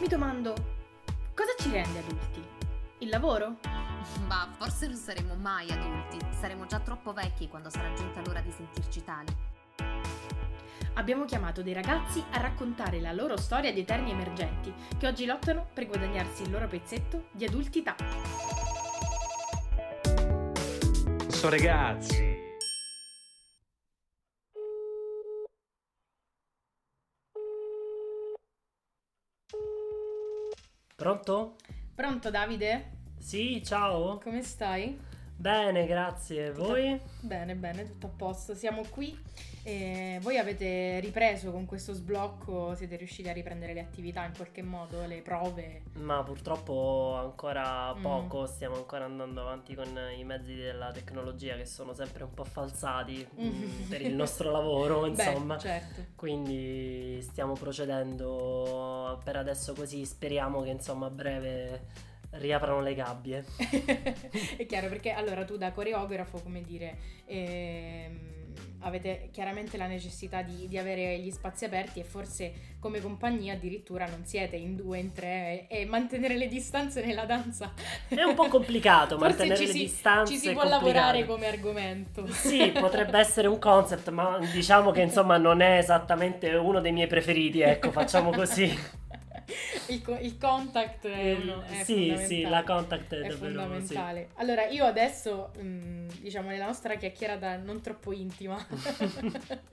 Mi domando, cosa ci rende adulti? Il lavoro? Ma forse non saremo mai adulti, saremo già troppo vecchi quando sarà giunta l'ora di sentirci tali. Abbiamo chiamato dei ragazzi a raccontare la loro storia di eterni emergenti che oggi lottano per guadagnarsi il loro pezzetto di adultità. So ragazzi. Pronto? Pronto Davide? Sì, ciao. Come stai? Bene, grazie. Tutto- Voi? Bene, bene, tutto a posto. Siamo qui. e voi avete ripreso con questo sblocco? Siete riusciti a riprendere le attività in qualche modo, le prove? Ma purtroppo ancora Mm. poco, stiamo ancora andando avanti con i mezzi della tecnologia che sono sempre un po' falsati mm, Mm. per il nostro lavoro, insomma. Beh, certo. Quindi stiamo procedendo per adesso così, speriamo che insomma a breve riaprano le gabbie. È chiaro perché allora tu da coreografo, come dire, ehm, avete chiaramente la necessità di, di avere gli spazi aperti e forse come compagnia addirittura non siete in due, in tre e, e mantenere le distanze nella danza È un po' complicato mantenere ci le si- distanze. ci si può complicato. lavorare come argomento. Sì, potrebbe essere un concept, ma diciamo che insomma non è esattamente uno dei miei preferiti, ecco, facciamo così. il, il contact è, uno, è sì, sì, la fondamentale. contact è, È davvero sì. fondamentale. Allora, io adesso, mh, diciamo, nella nostra chiacchierata non troppo intima,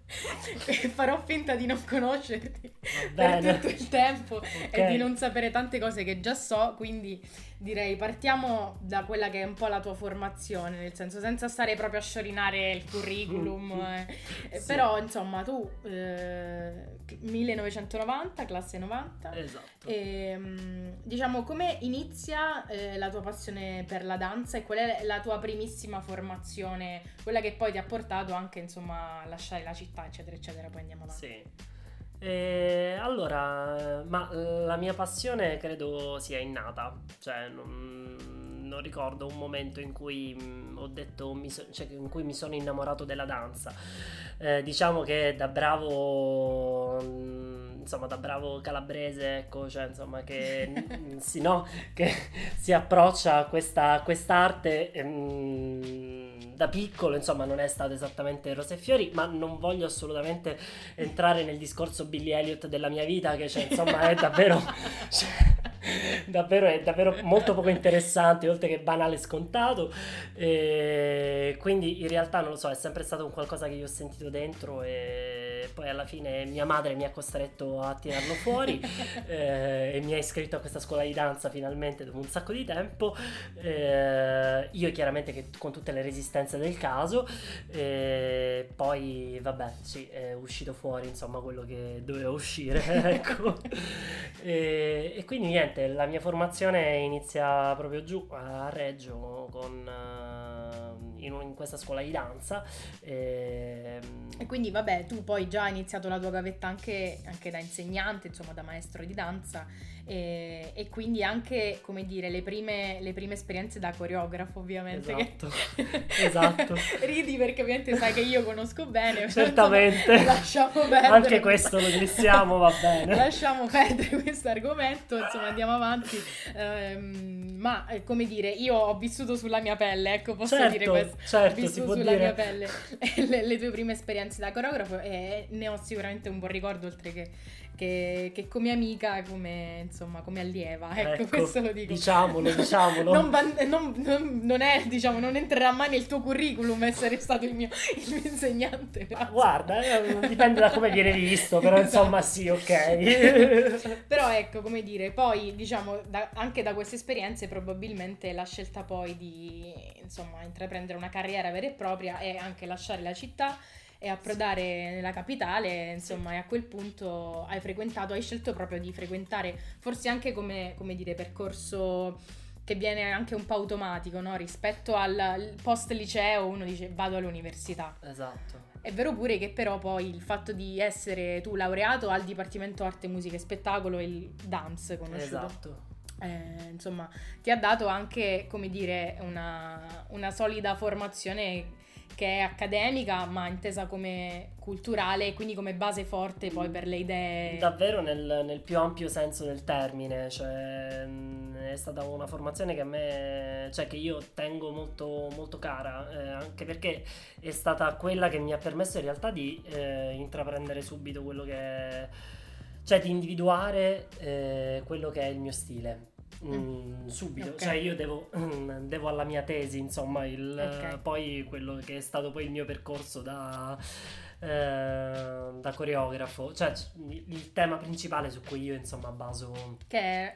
farò finta di non conoscerti per tutto il tempo Ok. e di non sapere tante cose che già so, quindi direi partiamo da quella che è un po' la tua formazione, nel senso senza stare proprio a sciorinare il curriculum, eh. Sì. però insomma tu eh, 1990, classe 90. Esatto. E, mm, diciamo, come inizia eh, la tua passione per la danza e qual è la tua primissima formazione, quella che poi ti ha portato anche, insomma, a lasciare la città, eccetera, eccetera. Poi andiamo avanti. Sì. Eh, allora, ma la mia passione credo sia innata, cioè non, non ricordo un momento in cui mm, ho detto, mi so- cioè, in cui mi sono innamorato della danza. Eh, diciamo che da bravo, mm, insomma, da bravo calabrese, ecco, cioè, insomma, che, sì, no, che si approccia a questa quest'arte mm, da piccolo, insomma, non è stato esattamente rose e fiori, ma non voglio assolutamente entrare nel discorso Billy Elliot della mia vita, che cioè, insomma è davvero, cioè, davvero, è davvero molto poco interessante, oltre che banale scontato. E quindi in realtà non lo so, è sempre stato un qualcosa che io ho sentito dentro e poi alla fine mia madre mi ha costretto a tirarlo fuori eh, e mi ha iscritto a questa scuola di danza finalmente dopo un sacco di tempo. Eh, io chiaramente che con tutte le resistenze del caso, e poi vabbè, sì, è uscito fuori insomma quello che doveva uscire, ecco. E, e quindi niente, la mia formazione inizia proprio giù a Reggio con, eh, in, in questa scuola di danza. E, E quindi, vabbè, tu poi già hai iniziato la tua gavetta anche, anche da insegnante, insomma, da maestro di danza. E, e quindi anche, come dire, le prime, le prime esperienze da coreografo, ovviamente. che- Esatto, esatto. Ridi perché ovviamente sai che io conosco bene. Certamente. lasciamo perdere. Anche questo lo glissiamo, va bene. Lasciamo perdere questo argomento, insomma andiamo avanti. Ehm, ma eh, come dire, io ho vissuto sulla mia pelle, ecco, posso Certo, dire questo. certo, ho vissuto sulla dire. mia pelle le, le tue prime esperienze da coreografo e ne ho sicuramente un buon ricordo, oltre che, che, che come amica, come insomma, come allieva. Ecco, questo lo dico. Diciamolo, diciamolo. Non, ban- non- non- non è, diciamo, non entrerà mai nel tuo curriculum essere stato il mio, il mio insegnante. Ma Guarda, eh, dipende da come viene visto, però Esatto. insomma sì, ok. Però ecco, come dire, poi diciamo da- anche da queste esperienze probabilmente la scelta poi di insomma intraprendere una carriera vera e propria e anche lasciare la città e approdare nella capitale, insomma, e a quel punto hai frequentato, hai scelto proprio di frequentare, forse anche come, come dire, percorso che viene anche un po' automatico, no? Rispetto al post liceo uno dice vado all'università. Esatto. È vero pure che però poi il fatto di essere tu laureato al Dipartimento Arte, Musica e Spettacolo e il dance conosciuto, Esatto. Eh, insomma, ti ha dato anche, come dire, una, una solida formazione che è accademica ma intesa come culturale e quindi come base forte poi per le idee. Davvero nel, nel più ampio senso del termine, cioè mh, è stata una formazione che a me, cioè che io tengo molto, molto cara, eh, anche perché è stata quella che mi ha permesso in realtà di eh, intraprendere subito quello che è, cioè di individuare eh, quello che è il mio stile. Mm, subito, Ok. cioè io devo, mm, devo alla mia tesi, insomma, il, Ok. poi quello che è stato poi il mio percorso da, eh, da coreografo, cioè il tema principale su cui io insomma baso, Che è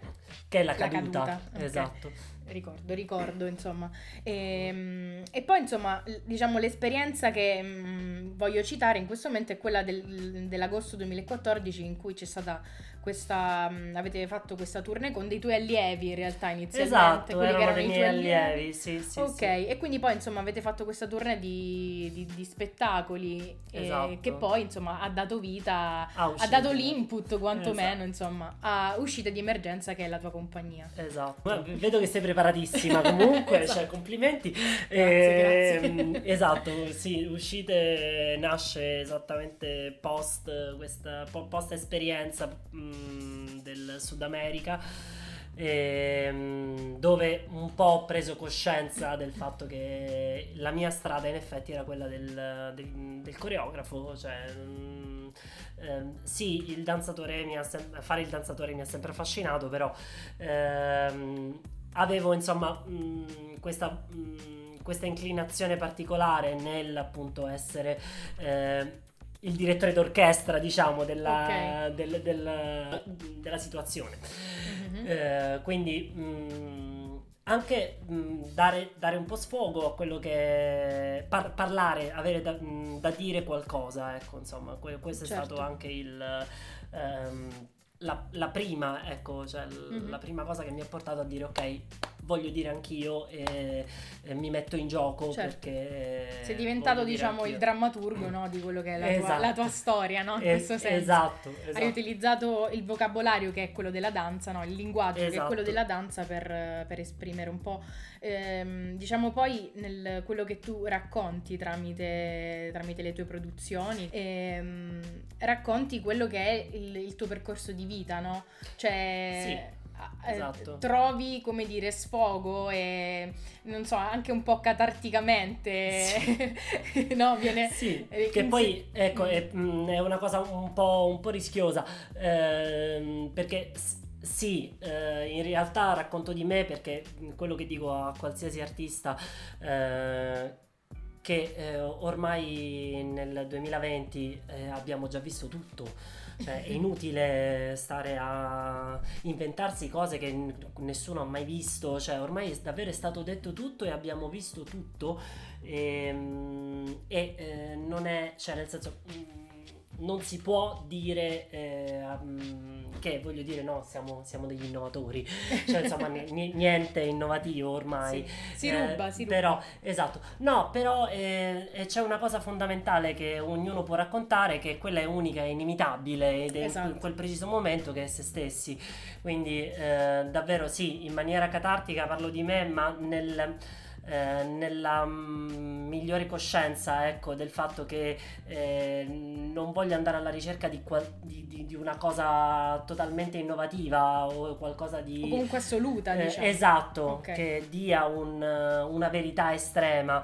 che è la La caduta, caduta, ok. esatto. Ricordo, ricordo, insomma. E, e poi, insomma, diciamo l'esperienza che mm, voglio citare in questo momento è quella del- dell'agosto 2014 in cui c'è stata questa, mm, avete fatto questa tournée con dei tuoi allievi in realtà inizialmente, Esatto, quelli che erano erano dei i miei tuoi allievi, sì, sì, ok, sì. e quindi poi insomma avete fatto questa tournée di, di- di spettacoli eh, Esatto. che poi insomma ha dato vita, ha dato l'input quantomeno Esatto. insomma a uscite di emergenza che è la tua compagnia. Esatto, vedo che sei preparatissima comunque, Esatto. cioè complimenti. Grazie, Ehm, grazie. Esatto, sì, uscite nasce esattamente post questa po- post esperienza mh, del Sud America. ehm, dove un po' ho preso coscienza del fatto che la mia strada in effetti era quella del, del- del coreografo, cioè mh, ehm, sì, il danzatore mi ha sem- fare il danzatore mi ha sempre affascinato, però ehm, avevo insomma mh, questa, mh, questa inclinazione particolare nel appunto essere eh, il direttore d'orchestra, diciamo, della, Ok. del- del- della situazione. Mhm. Eh, quindi mh, anche mh, dare, dare un po' sfogo a quello che par- parlare, avere da, da dire qualcosa, ecco, insomma, que- questo è Certo. stato anche il ehm, la, la prima, ecco, cioè Mhm. la prima cosa che mi ha portato a dire ok, voglio dire anch'io e, e mi metto in gioco Certo. perché Sei diventato, diciamo, il anch'io. drammaturgo no, di quello che è la, tua, Esatto. la tua storia, no? In Eh, questo senso. Esatto, esatto. Hai utilizzato il vocabolario che è quello della danza, no? il linguaggio che è Esatto. quello della danza per, per esprimere un po', ehm, diciamo poi nel, quello che tu racconti tramite, tramite le tue produzioni, ehm, racconti quello che è il, il tuo percorso di vita, no? Cioè... Sì, eh, esatto. trovi come dire sfogo e non so anche un po' catarticamente no viene Sì, eh, che poi se- ecco Mm. è, mm, è una cosa un po', un po' rischiosa ehm, perché sì, eh, in realtà racconto di me perché mm, quello che dico a qualsiasi artista eh, che eh, ormai nel 2020 eh, abbiamo già visto tutto. Cioè, è inutile stare a inventarsi cose che nessuno ha mai visto. Cioè, ormai è- davvero stato detto tutto e abbiamo visto tutto. Ehm, E, eh, non è, cioè, nel senso, non si può dire eh, che voglio dire, no, siamo, siamo degli innovatori. Cioè, insomma, ni- niente innovativo ormai. Sì, si Eh, ruba, si ruba. Però, esatto. No, però eh, eh, c'è una cosa fondamentale che ognuno può raccontare, che quella è unica e inimitabile ed è in Esatto. quel- quel preciso momento che è se stessi. Quindi, eh, davvero sì, in maniera catartica parlo di me, ma nel... eh, nella mm, migliore coscienza ecco, del fatto che eh, non voglio andare alla ricerca di, qual- di- di- di una cosa totalmente innovativa o qualcosa di o comunque assoluta eh, diciamo esatto, Ok. che dia un, eh, una verità estrema,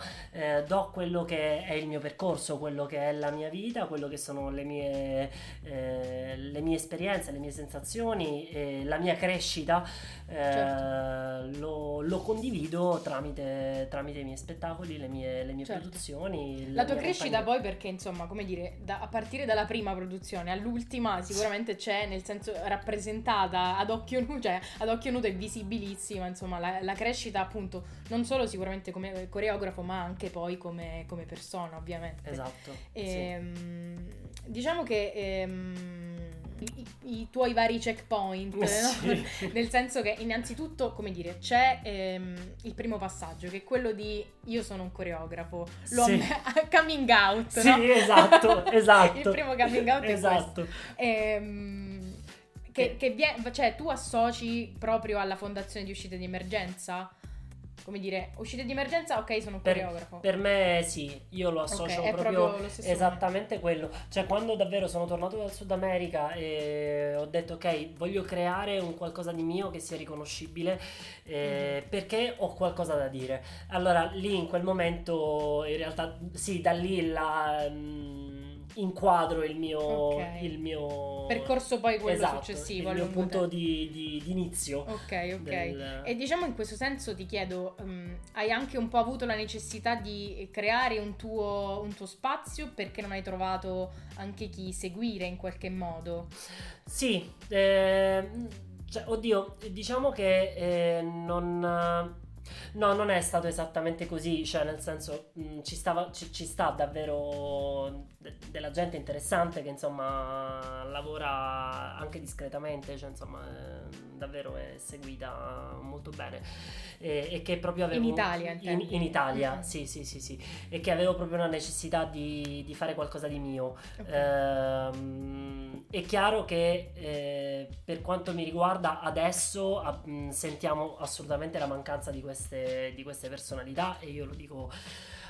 do quello che è il mio percorso, quello che è la mia vita, quello che sono le mie, le mie esperienze, le mie sensazioni, la mia crescita, Certo. lo, lo condivido tramite, tramite i miei spettacoli, le mie, le mie Certo. produzioni. La tua crescita compagnia. poi perché insomma, come dire, da- a partire dalla prima produzione all'ultima sicuramente c'è nel senso rappresentata ad occhio nudo, cioè ad occhio nudo è visibilissima, insomma, la, la crescita appunto non solo sicuramente come coreografo ma anche poi come, come persona ovviamente. Esatto. sì. Ehm, Diciamo che ehm, i, i tuoi vari checkpoint, no? Sì. nel senso che innanzitutto, come dire, c'è ehm, il primo passaggio che è quello di io sono un coreografo, lo Sì. amm- coming out, Sì, no? esatto, esatto. il primo coming out è questo. Esatto. Ehm, che, Che- che vie- cioè tu associ proprio alla fondazione di uscite di emergenza? Come dire, uscite di emergenza, ok, sono un Per, coreografo. per me sì, io lo associo Ok, è proprio, proprio lo esattamente quello. Cioè, quando davvero sono tornato dal Sud America e ho detto, ok, voglio creare un qualcosa di mio che sia riconoscibile eh, Mhm. perché ho qualcosa da dire. Allora, lì in quel momento, in realtà, sì, da lì la, mm, inquadro il mio, Ok. il mio Percorso poi quello esatto, successivo il mio punto di, di- di inizio. Ok, ok. del- E diciamo in questo senso ti chiedo, mm, hai anche un po' avuto la necessità di creare un tuo, un tuo spazio perché non hai trovato anche chi seguire in qualche modo? Sì, eh, cioè, oddio, diciamo che eh, non... No, non è stato esattamente così, cioè nel senso mh, ci, stava, ci, ci sta davvero de- della gente interessante che insomma lavora anche discretamente, cioè insomma eh, davvero è seguita molto bene e, e che proprio avevo... In Italia, in, in Italia, Mhm. sì sì sì sì, e che avevo proprio una necessità di, di fare qualcosa di mio. Ok. Ehm, è chiaro che eh, per quanto mi riguarda adesso ah, mh, sentiamo assolutamente la mancanza di queste, di queste personalità e io lo dico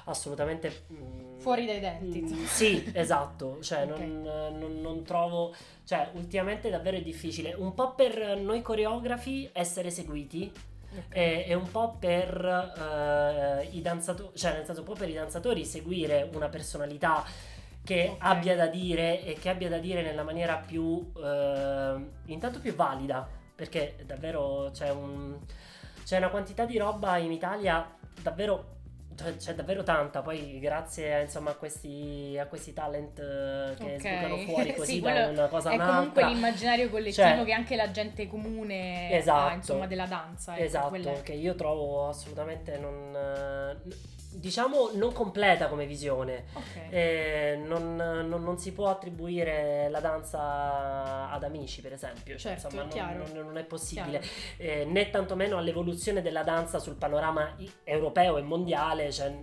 assolutamente mh, Fuori dai denti, insomma. sì, esatto, cioè Ok. non, non- non trovo, cioè ultimamente davvero è difficile, un po' per noi coreografi essere seguiti Ok. e, e un po' per eh, i danzatori, cioè nel senso un po' per i danzatori seguire una personalità che Ok. abbia da dire e che abbia da dire nella maniera più eh, intanto più valida perché davvero c'è un c'è una quantità di roba in Italia davvero cioè, c'è davvero tanta poi grazie insomma a questi a questi talent eh, che Ok. sbucano fuori così Sì, da una cosa a È comunque un'altra l'immaginario collettivo Cioè- che anche la gente comune Esatto. ha, insomma, della danza. ecco, Esatto, è- che io trovo assolutamente non... eh, diciamo non completa come visione. Ok. Eh, non, non- non si può attribuire la danza ad amici, per esempio. Cioè, Certo, insomma, non, non- è possibile. Eh, né tantomeno all'evoluzione della danza sul panorama europeo e mondiale. Cioè,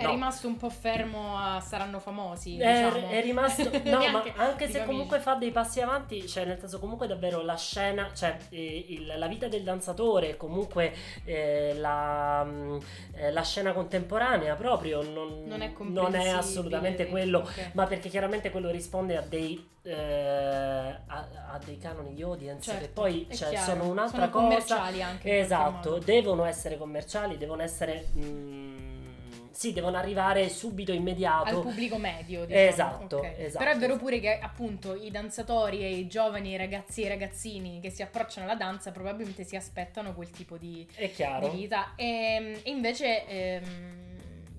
È no. rimasto un po' fermo a saranno famosi. È, diciamo. è rimasto no ma anche se amici. comunque fa dei passi avanti cioè nel senso comunque davvero la scena cioè eh, il- la vita del danzatore comunque eh, la, mm, eh, la scena contemporanea proprio non, Non è non è assolutamente quello Ok. ma perché chiaramente quello risponde a dei eh, a, a dei canoni di audience Certo, che poi cioè, sono un'altra Sono cosa commerciali anche esatto devono essere commerciali devono essere mm, sì devono arrivare subito immediato al pubblico medio diciamo. Esatto, ok. esatto. però è vero pure che appunto i danzatori e i giovani ragazzi e ragazzini che si approcciano alla danza probabilmente si aspettano quel tipo di, È chiaro. di vita e, e invece ehm,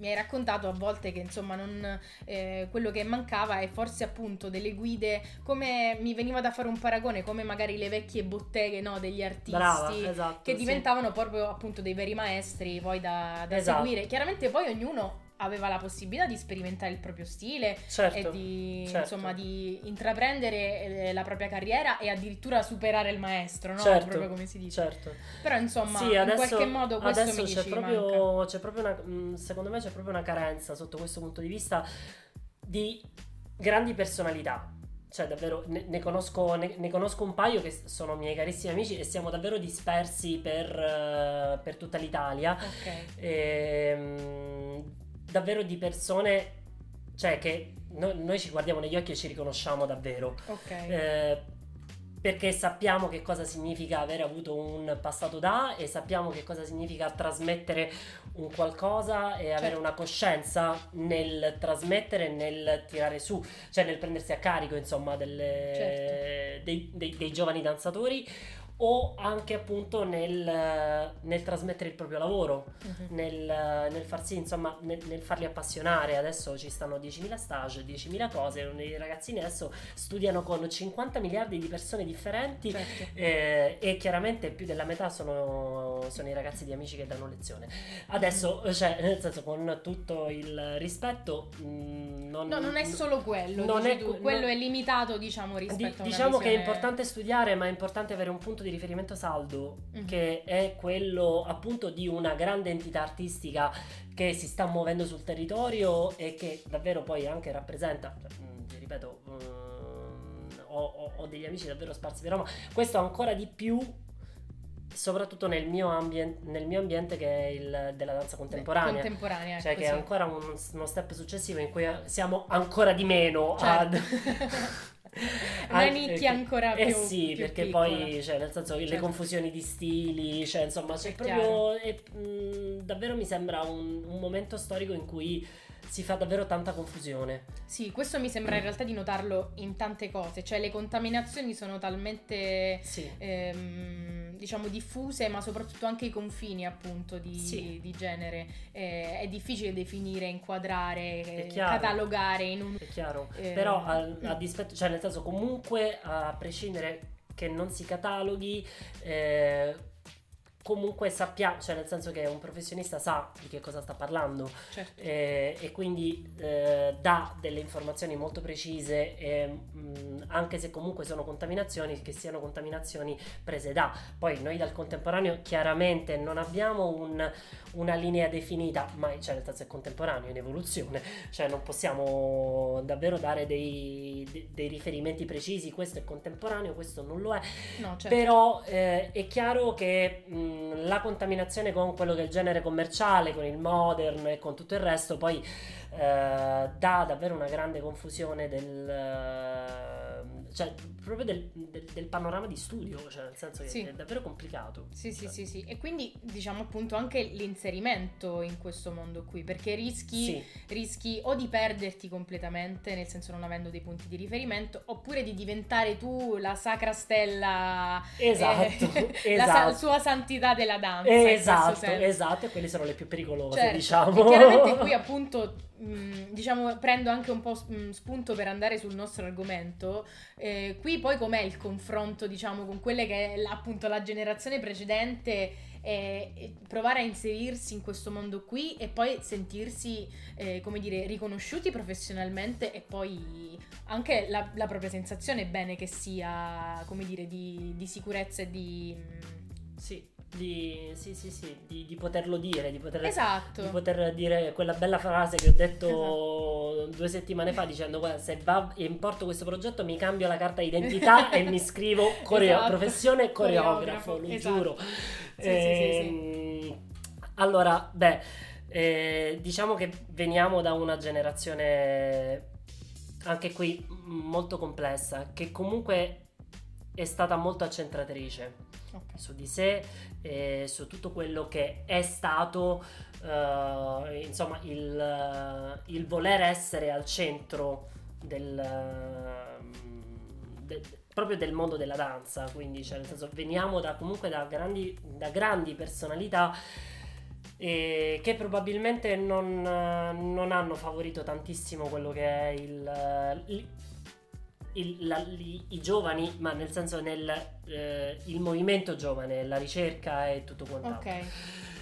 mi hai raccontato a volte che insomma non, eh, quello che mancava è forse appunto delle guide come mi veniva da fare un paragone come magari le vecchie botteghe no, degli artisti Brava, esatto. che sì. diventavano proprio appunto dei veri maestri poi da, da Esatto. seguire. Chiaramente poi ognuno aveva la possibilità di sperimentare il proprio stile certo. e di, certo. insomma, di intraprendere eh, la propria carriera e addirittura superare il maestro, no? Certo, Proprio come si dice. Certo. Però insomma, sì, in adesso, qualche modo questo adesso mi c'è, dici proprio, c'è proprio una, mh, secondo me c'è proprio una carenza sotto questo punto di vista di grandi personalità. Cioè, davvero, ne, ne conosco, ne, ne conosco un paio che sono miei carissimi amici e siamo davvero dispersi per, eh, per tutta l'Italia. manca. Ok. Davvero di persone, cioè che no- noi ci guardiamo negli occhi e ci riconosciamo davvero. Ok. Eh, perché sappiamo che cosa significa avere avuto un passato da e sappiamo che cosa significa trasmettere un qualcosa e avere Certo. una coscienza nel trasmettere nel tirare su, cioè nel prendersi a carico insomma delle- Certo. dei, dei- dei giovani danzatori o anche appunto nel, nel trasmettere il proprio lavoro Mhm. nel, nel far sì, insomma, nel, nel farli appassionare. Adesso ci stanno 10.000 stage, 10.000 cose. I ragazzini adesso studiano con 50 miliardi di persone differenti. Certo. eh, e chiaramente più della metà sono, sono i ragazzi di amici che danno lezione. Adesso, cioè, nel senso, con tutto il rispetto, mh, non, No, non è solo quello, non è tu, que- quello no- è limitato, diciamo, Di- rispetto a una diciamo che è visione- importante studiare, ma è importante avere un punto di riferimento saldo, Mhm. che è quello appunto di una grande entità artistica che si sta muovendo sul territorio e che davvero poi anche rappresenta, cioè, ti ripeto, mm, ho, ho- degli amici davvero sparsi per Roma, questo ancora di più soprattutto nel mio, ambien- nel mio ambiente che è il della danza contemporanea. Contemporanea, Cioè ecco, che è ancora un- uno step successivo in cui siamo ancora di meno Certo. ad... Una nicchia ancora Eh più sì, più perché piccola. poi, cioè, nel senso, le Certo. confusioni di stili, cioè, insomma, c'è È proprio... è, mh, davvero mi sembra un, un momento storico in cui si fa davvero tanta confusione. Sì, questo mi sembra in realtà di notarlo in tante cose, cioè le contaminazioni sono talmente Sì. ehm, diciamo diffuse, ma soprattutto anche i confini appunto di, Sì. di genere. Eh, è difficile definire, inquadrare, eh, catalogare in un... È chiaro, Eh, però mm. a dispetto, cioè nel senso comunque a prescindere che non si cataloghi, eh, comunque sappiamo, cioè nel senso che un professionista sa di che cosa sta parlando Certo. eh, e quindi eh, dà delle informazioni molto precise, e, mh, anche se comunque sono contaminazioni, che siano contaminazioni prese da. Poi noi dal contemporaneo chiaramente non abbiamo un- una linea definita, ma cioè nel senso è contemporaneo, in evoluzione, cioè non possiamo davvero dare dei, de- dei riferimenti precisi, questo è contemporaneo, questo non lo è, No, certo. però eh, è chiaro che mh, la contaminazione con quello che è il genere commerciale, con il modern e con tutto il resto, poi eh, dà davvero una grande confusione del, cioè, proprio del, del- del panorama di studio, cioè nel senso che Sì. è davvero complicato. Sì, sì, Cioè, sì, sì. E quindi diciamo appunto anche l'inserimento in questo mondo qui, perché rischi, Sì, rischi o di perderti completamente, nel senso non avendo dei punti di riferimento, oppure di diventare tu la sacra stella, esatto, eh, la sa- esatto. sua santità della danza. Esatto, esatto, e quelle sono le più pericolose, Certo, diciamo. e chiaramente qui appunto mh, diciamo prendo anche un po' mh, spunto per andare sul nostro argomento Eh, qui poi com'è il confronto diciamo con quelle che è appunto la generazione precedente e, e provare a inserirsi in questo mondo qui e poi sentirsi eh, come dire riconosciuti professionalmente e poi anche la, la propria sensazione bene che sia come dire di, di sicurezza e di mh, Sì, di, sì, sì, sì, di, di poterlo dire, di poter, esatto di poter dire quella bella frase che ho detto due settimane fa dicendo guarda se va in porto questo progetto mi cambio la carta d'identità e mi scrivo coreo- Esatto. professione coreografo, lo esatto. giuro. Sì, sì, Ehm, Allora, beh, eh, diciamo che veniamo da una generazione anche qui molto complessa che comunque è stata molto accentratrice Ok. su di sé e su tutto quello che è stato eh, insomma il, eh, il voler essere al centro del, eh, de- proprio del mondo della danza. Quindi cioè nel senso veniamo da comunque da grandi, da grandi personalità eh, che probabilmente non, eh, non hanno favorito tantissimo quello che è il, eh, il- la- li- i giovani, ma nel senso nel eh, il movimento giovane, la ricerca e tutto quant'altro. Ok.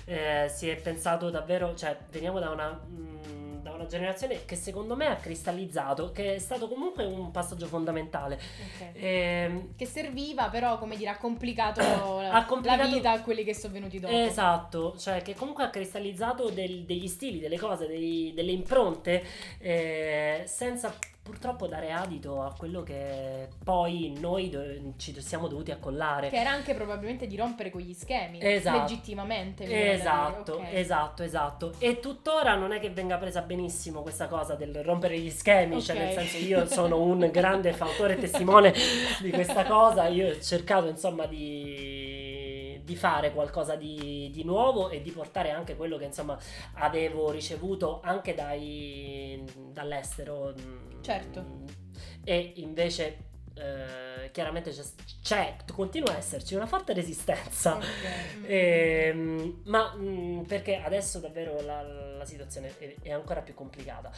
Eh, si è pensato davvero, cioè veniamo da una, mm, da una generazione che secondo me ha cristallizzato, che è stato comunque un passaggio fondamentale. ok. Ehm, Che serviva, però, come dire, ha complicato, la- Ha complicato- la vita a quelli che sono venuti dopo. Esatto, cioè che comunque ha cristallizzato del- degli stili, delle cose, dei- delle impronte, eh, senza purtroppo dare adito a quello che poi noi do- ci siamo dovuti accollare. Che era anche probabilmente di rompere con gli schemi. Esatto. Legittimamente. Esatto, ok. esatto, esatto. E tuttora non è che venga presa benissimo questa cosa del rompere gli schemi, cioè Ok. nel senso io sono un grande fautore e testimone di questa cosa, io ho cercato insomma di, di fare qualcosa di, di nuovo e di portare anche quello che insomma avevo ricevuto anche dai, dall'estero. Mm, Certo. E invece... eh, chiaramente c'è, c'è, continua a esserci una forte resistenza Ok. Mm. Ehm, ma mh, perché adesso davvero la, la situazione è, è ancora più complicata.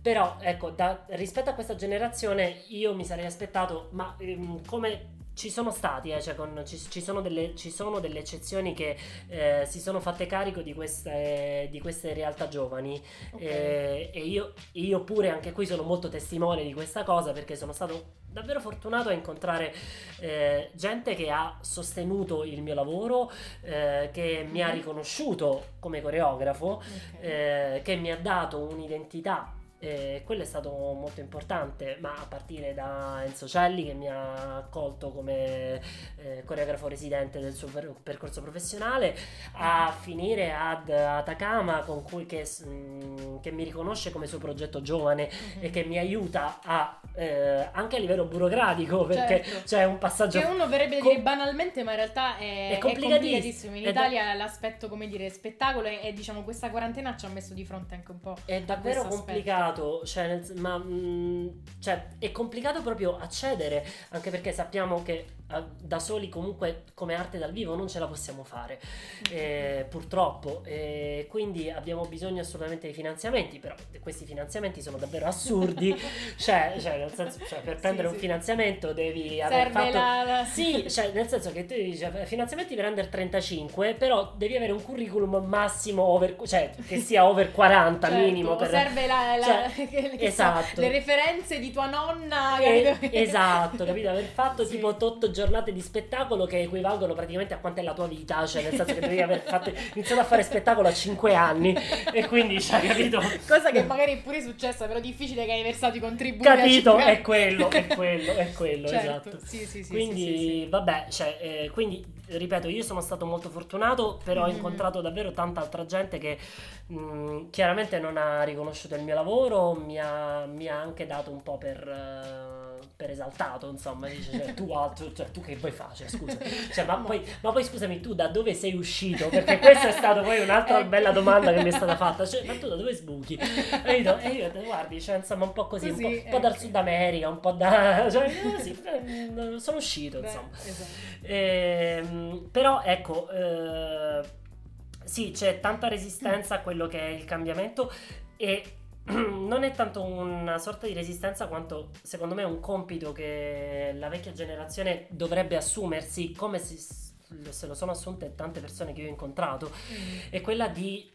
Però ecco, da- rispetto a questa generazione io mi sarei aspettato, ma ehm, come ci sono stati, eh, cioè con- ci, ci sono delle, ci sono delle eccezioni che eh, si sono fatte carico di queste, di queste realtà giovani Ok. eh, e io, io pure anche qui sono molto testimone di questa cosa perché sono stato davvero fortunato a incontrare eh, gente che ha sostenuto il mio lavoro, eh, che mi ha Mhm. riconosciuto come coreografo, Ok. eh, che mi ha dato un'identità E quello è stato molto importante, ma a partire da Enzo Celli che mi ha accolto come eh, coreografo residente del suo per- percorso professionale, a finire ad Atacama con cui che, mm, che mi riconosce come suo progetto giovane e che mi aiuta a, eh, anche a livello burocratico perché Certo. c'è un passaggio Che uno verrebbe a com- dire banalmente, ma in realtà è, È è complicatissimo. complicatissimo. In Italia l'aspetto, come dire, spettacolo e, e, diciamo questa quarantena ci ha messo di fronte anche un po'. È davvero aspetto. Complicato, cioè, ma mh, cioè, è complicato proprio accedere, anche perché sappiamo che da soli comunque come arte dal vivo non ce la possiamo fare, eh, purtroppo, e quindi abbiamo bisogno assolutamente di finanziamenti, però questi finanziamenti sono davvero assurdi, cioè, cioè, nel senso, cioè, per Sì, prendere sì. un finanziamento devi aver Serve fatto... la, Sì, cioè nel senso che tu dici "Eh, finanziamenti per under 35, però devi avere un curriculum massimo over, cioè che sia over 40 certo, minimo per serve la, la- cioè, esatto. le referenze di tua nonna. Eh, capito? esatto, capito? Aver fatto Sì. tipo 8 giornate di spettacolo che equivalgono praticamente a quanto è la tua vita, cioè nel senso che devi aver fatto, iniziato a fare spettacolo a 5 anni e quindi, cioè, capito? Cosa che magari è pure successa, però difficile che hai versato i contributi. Capito? È quello, è quello, è quello, Certo, esatto. Sì, sì, sì. quindi, sì, sì, sì. vabbè, cioè, eh, quindi, ripeto, io sono stato molto fortunato, però ho Mhm. incontrato davvero tanta altra gente che mh, chiaramente non ha riconosciuto il mio lavoro, mi ha, mi ha anche dato un po' per, eh, per esaltato, insomma, dice, cioè, tu, altro, cioè, tu che vuoi fare, Cioè, scusa, Cioè, ma, poi, ma poi scusami, tu da dove sei uscito? Perché questa è stata poi un'altra Ecco. bella domanda che mi è stata fatta, cioè, ma tu da dove sbuchi? E io, guardi, cioè, insomma, un po' così, un, po', Così, un po' dal ecco. Sud America, un po' da... Cioè, così, eh, sono uscito, Beh, insomma. esatto. Ehm, però ecco, eh, sì, c'è tanta resistenza a quello che è il cambiamento e non è tanto una sorta di resistenza quanto secondo me un compito che la vecchia generazione dovrebbe assumersi come se lo sono assunte tante persone che io ho incontrato Mm. è quella di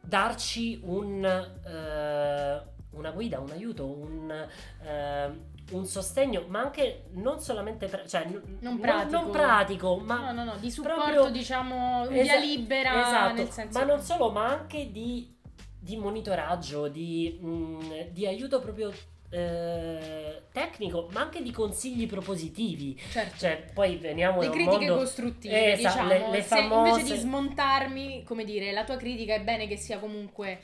darci un, eh, una guida, un aiuto, un, eh, un sostegno, ma anche non solamente pra- cioè, n- Non pratico. non pratico, ma No, no, no, di supporto, proprio- diciamo, Esa- via libera, esatto, nel senso... ma non solo, ma anche di, di monitoraggio, di, mh, di aiuto proprio eh, tecnico, ma anche di consigli propositivi. Certo. Cioè, poi veniamo Le critiche mondo... costruttive, Esa- diciamo, le- le se famose- invece di smontarmi, come dire, la tua critica è bene che sia comunque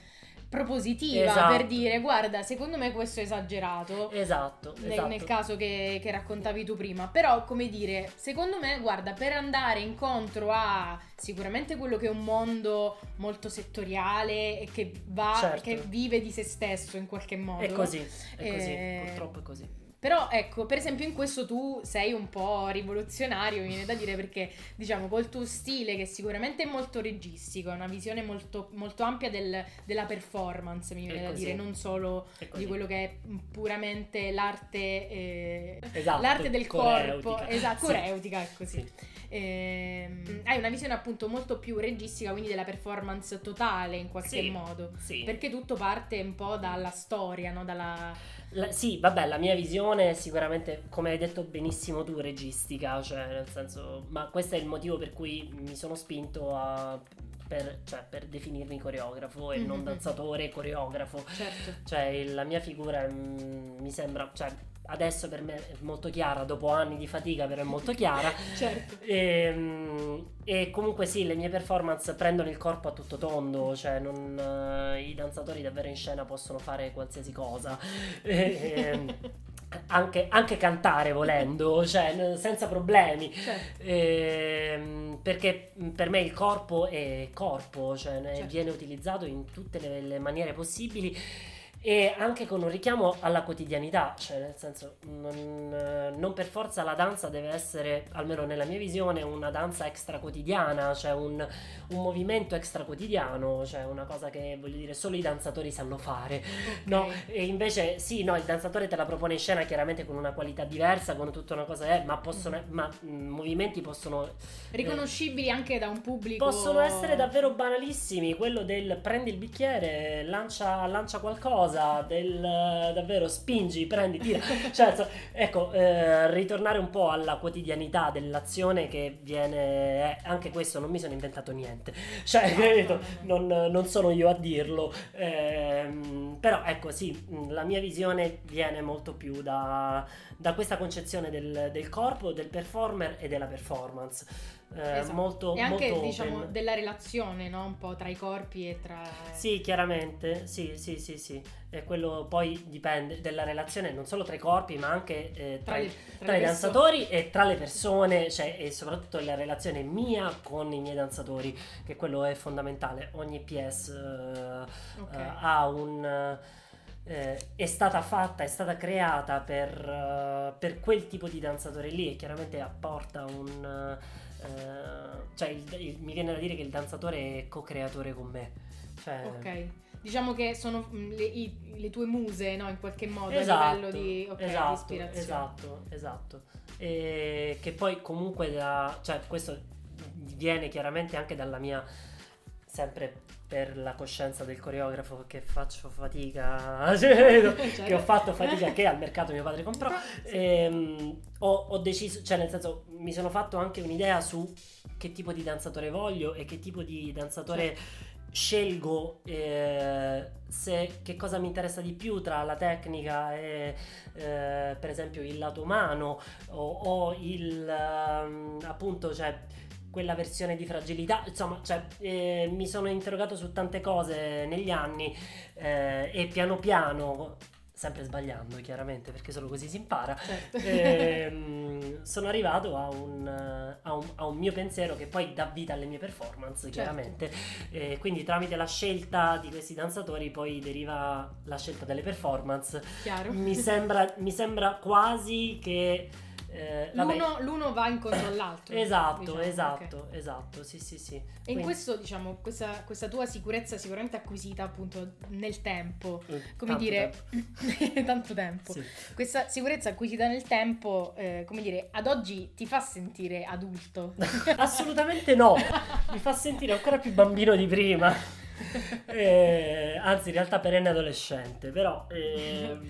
propositiva Esatto. per dire guarda, secondo me questo è esagerato. Esatto, nel, esatto. nel caso che, che raccontavi tu prima, però come dire, secondo me, guarda, per andare incontro a sicuramente quello che è un mondo molto settoriale e che va, Certo. che vive di se stesso in qualche modo. È così, è così, Eh, purtroppo è così. Però ecco, per esempio in questo tu sei un po' rivoluzionario, mi viene da dire, perché diciamo col tuo stile che sicuramente è molto registico, è una visione molto, molto ampia del- della performance, mi viene da dire, non solo di quello che è puramente l'arte, eh, Esatto, l'arte del corpo, coreutica. esatto, Sì. coreutica, è così. Sì. Ehm, hai una visione appunto molto più registica, quindi della performance totale in qualche Sì, modo. sì. Perché tutto parte un po' dalla storia, no? Dalla... La- sì, vabbè, la mia visione è sicuramente, come hai detto benissimo tu, registica, cioè nel senso, ma questo è il motivo per cui mi sono spinto a, per, cioè, per definirmi coreografo e non Mhm. danzatore coreografo. Certo. Cioè, la mia figura mm, mi sembra, cioè, adesso per me è molto chiara, dopo anni di fatica però è molto chiara. Certo. E, e comunque sì, le mie performance prendono il corpo a tutto tondo, cioè non, eh, i danzatori davvero in scena possono fare qualsiasi cosa, E- e- anche, anche cantare volendo, cioè senza problemi. Certo. Ehm, perché per me il corpo è corpo, cioè Certo. viene utilizzato in tutte le, le maniere possibili e anche con un richiamo alla quotidianità, cioè nel senso non, eh, non per forza la danza deve essere, almeno nella mia visione, una danza extra quotidiana, cioè un, un movimento extra quotidiano, cioè una cosa che voglio dire solo i danzatori sanno fare. No, e invece sì, no, il danzatore te la propone in scena chiaramente con una qualità diversa, con tutta una cosa, eh, ma possono, ma mh, movimenti possono Riconoscibili anche da un pubblico. Possono essere davvero banalissimi, quello del prendi il bicchiere, lancia, lancia qualcosa, cosa del davvero spingi, prendi, tira. Cioè, ecco, eh, ritornare un po' alla quotidianità dell'azione che viene... eh, anche questo non mi sono inventato niente. Cioè, capito? Non, non sono io a dirlo. Ehm, però ecco, sì, la mia visione viene molto più da, da questa concezione del, del corpo, del performer e della performance. Eh, Esatto. molto, E anche, molto diciamo, della relazione, no? Un po' tra i corpi e tra... Sì, chiaramente, sì, sì, sì, sì. E quello poi dipende dalla relazione non solo tra i corpi, ma anche eh, tra, Tra, i- le, tra i le danzatori e tra le persone, cioè, e soprattutto la relazione mia con i miei danzatori, che quello è fondamentale. Ogni PS eh, persone. Ok. eh, ha un... eh, è stata fatta, è stata creata per, eh, per quel tipo di danzatore lì e chiaramente apporta un... eh, cioè il- il- mi viene da dire che il danzatore è co-creatore con me. Cioè, Ok. Diciamo che sono mm, le, i- le tue muse, no? In qualche modo Esatto, a livello di, ok, di esatto, ispirazione. esatto, esatto. E che poi comunque da, cioè questo viene chiaramente anche dalla mia sempre per la coscienza del coreografo che faccio fatica, cioè, che ho fatto fatica che al mercato mio padre comprò. Ehm, ho, ho deciso, cioè nel senso mi sono fatto anche un'idea su che tipo di danzatore voglio e che tipo di danzatore scelgo eh, se, che cosa mi interessa di più tra la tecnica e eh, per esempio il lato umano o, o il ehm, appunto cioè quella versione di fragilità insomma cioè, eh, mi sono interrogato su tante cose negli anni eh, e piano piano sempre sbagliando chiaramente perché solo così si impara Certo. ehm, sono arrivato a un, eh, a, un, a un mio pensiero che poi dà vita alle mie performance, Certo. chiaramente. Eh, quindi tramite la scelta di questi danzatori poi deriva la scelta delle performance. Chiaro. Mi sembra, mi sembra quasi che... eh, L'uno, l'uno va incontro all'altro. Esatto, diciamo, esatto, ok. esatto, sì, sì, sì. E in Quindi- questo, diciamo, questa, questa tua sicurezza sicuramente acquisita appunto nel tempo, eh, come tanto dire, tempo. tanto tempo. Sì. Questa sicurezza acquisita nel tempo, eh, come dire, ad oggi ti fa sentire adulto? Assolutamente no, mi fa sentire ancora più bambino di prima. Eh, anzi, in realtà perenne adolescente, però ehm,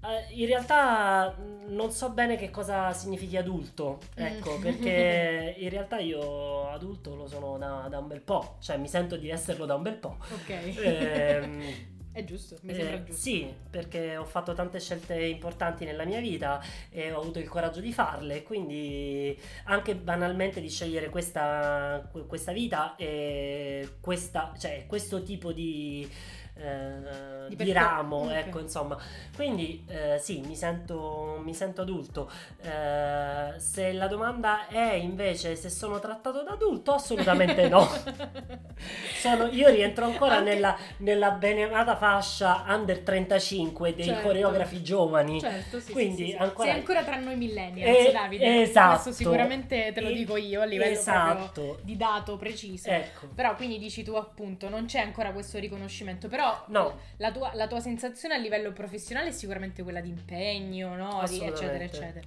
eh, in realtà mh, non so bene che cosa significhi adulto, ecco, Mm. perché in realtà io adulto lo sono da, da un bel po', cioè mi sento di esserlo da un bel po'. ok. Ehm, È giusto, mi sembra eh, giusto. Sì, perché ho fatto tante scelte importanti nella mia vita e ho avuto il coraggio di farle, quindi anche banalmente di scegliere questa, que- questa vita e questa, cioè, questo tipo di, eh, Di di ramo, ok. ecco, insomma. Quindi eh, sì, mi sento, mi sento adulto. Eh, se la domanda è invece se sono trattato da adulto, assolutamente no. Sono- io rientro ancora Anche- nella, nella beneamata fascia under 35 dei Certo. coreografi giovani. Certo, sì, Quindi sì, sì, ancora- Sei ancora tra noi millennials, Eh, Davide. esatto. Questo sicuramente te lo dico io a livello esatto. di dato preciso. Ecco. Però quindi dici tu appunto non c'è ancora questo riconoscimento, però No. la, tua, la tua sensazione a livello professionale è sicuramente quella di impegno, no? Di eccetera eccetera.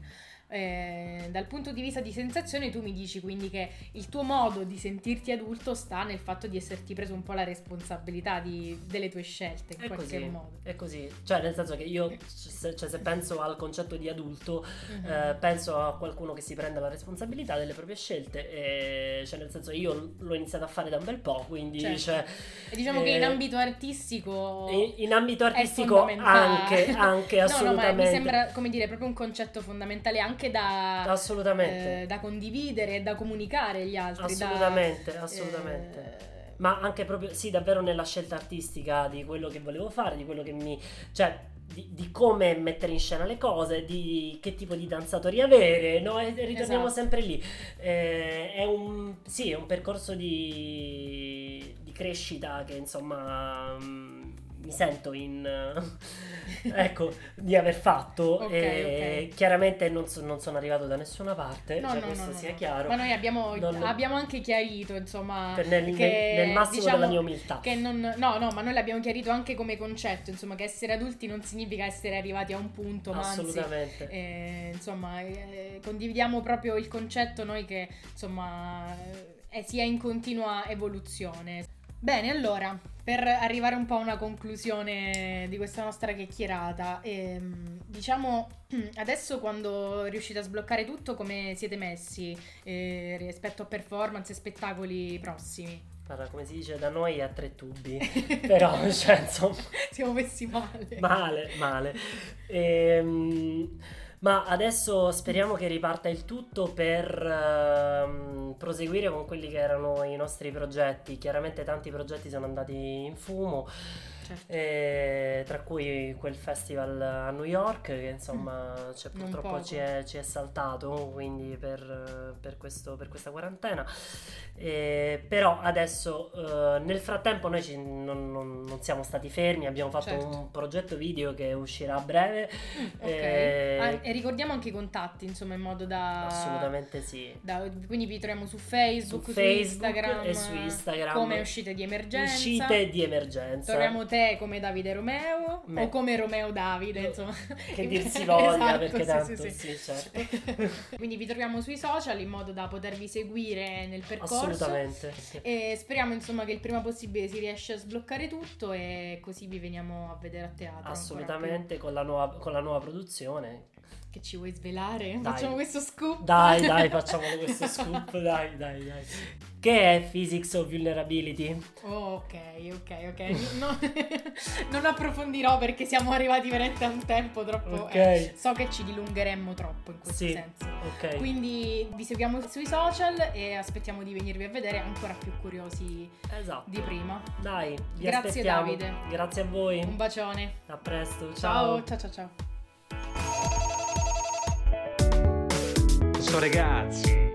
Eh, dal punto di vista di sensazione tu mi dici quindi che il tuo modo di sentirti adulto sta nel fatto di esserti preso un po' la responsabilità di- delle tue scelte in È qualche così, modo. è così, cioè nel senso che io, se, cioè, se penso al concetto di adulto, Mhm. eh, penso a qualcuno che si prende la responsabilità delle proprie scelte, e, cioè nel senso io l'ho iniziato a fare da un bel po', quindi Certo. cioè, E diciamo che eh, in ambito artistico in, in ambito artistico anche, anche No, no, assolutamente. ma mi sembra come dire proprio un concetto fondamentale anche da, Assolutamente. eh, da condividere e da comunicare agli altri. da- Assolutamente, assolutamente. eh, Ma anche proprio, sì, davvero nella scelta artistica di quello che volevo fare, di quello che mi... cioè, di, di come mettere in scena le cose, di che tipo di danzatori avere, no? E ritorniamo Esatto. sempre lì. Eh, è un... sì, è un percorso di, di crescita che, insomma... mi sento in ecco di aver fatto Ok, e ok. chiaramente non, so- non sono arrivato da nessuna parte No, cioè no, questo no, sia chiaro Ma noi abbiamo, abbiamo anche chiarito, insomma, per- nel, che, nel- nel massimo diciamo, della mia umiltà che non, no, no, ma noi l'abbiamo chiarito anche come concetto, insomma, che essere adulti non significa essere arrivati a un punto, ma anzi, assolutamente eh, insomma, eh, condividiamo proprio il concetto noi che, insomma, eh, sia in continua evoluzione. Bene, allora, per arrivare un po' a una conclusione di questa nostra chiacchierata, ehm, diciamo adesso quando riuscite a sbloccare tutto, come siete messi eh, rispetto a performance e spettacoli prossimi? Guarda, come si dice da noi a tre tubi, però cioè, insomma, Siamo messi male. male, male. Ehm, ma adesso speriamo che riparta il tutto per ehm, proseguire con quelli che erano i nostri progetti. Chiaramente tanti progetti sono andati in fumo, Certo. eh, tra cui quel festival a New York che insomma cioè, Non purtroppo ci è, ci è saltato quindi per, per questo- per questa quarantena. Eh, però adesso eh, nel frattempo noi ci- non, non- non siamo stati fermi, abbiamo fatto Certo. un progetto video che uscirà a breve. Ok. eh, Ah, e ricordiamo anche i contatti, insomma, in modo da... Assolutamente sì. da- quindi vi troviamo su Facebook, Su su, Facebook Instagram, e su Instagram. come uscite di emergenza. Uscite di emergenza. Troviamo te come Davide Romeo Me. o come Romeo Davide, insomma. Che dir si voglia, Esatto, perché tanto sì, sì, sì. certo. Quindi vi troviamo sui social in modo da potervi seguire nel percorso. Assolutamente. sì. E speriamo insomma che il prima possibile si riesce a sbloccare tutto e così vi veniamo a vedere a teatro. Assolutamente con la, nuova, con la nuova produzione. Che ci vuoi svelare? Dai. Facciamo questo scoop. Dai, dai, facciamo questo scoop. Dai, dai, dai. Che è Physics of Vulnerability? Oh, ok, ok, ok. No- non approfondirò perché siamo arrivati veramente a un tempo troppo. Ok. eh, so che ci dilungheremmo troppo in questo Sì. senso. Ok. Quindi vi seguiamo sui social e aspettiamo di venirvi a vedere ancora più curiosi Esatto. di prima. Dai, vi Grazie, aspettiamo. Davide. Grazie a voi. Un bacione. A presto. ciao, ciao, ciao. ciao. So ragazzi.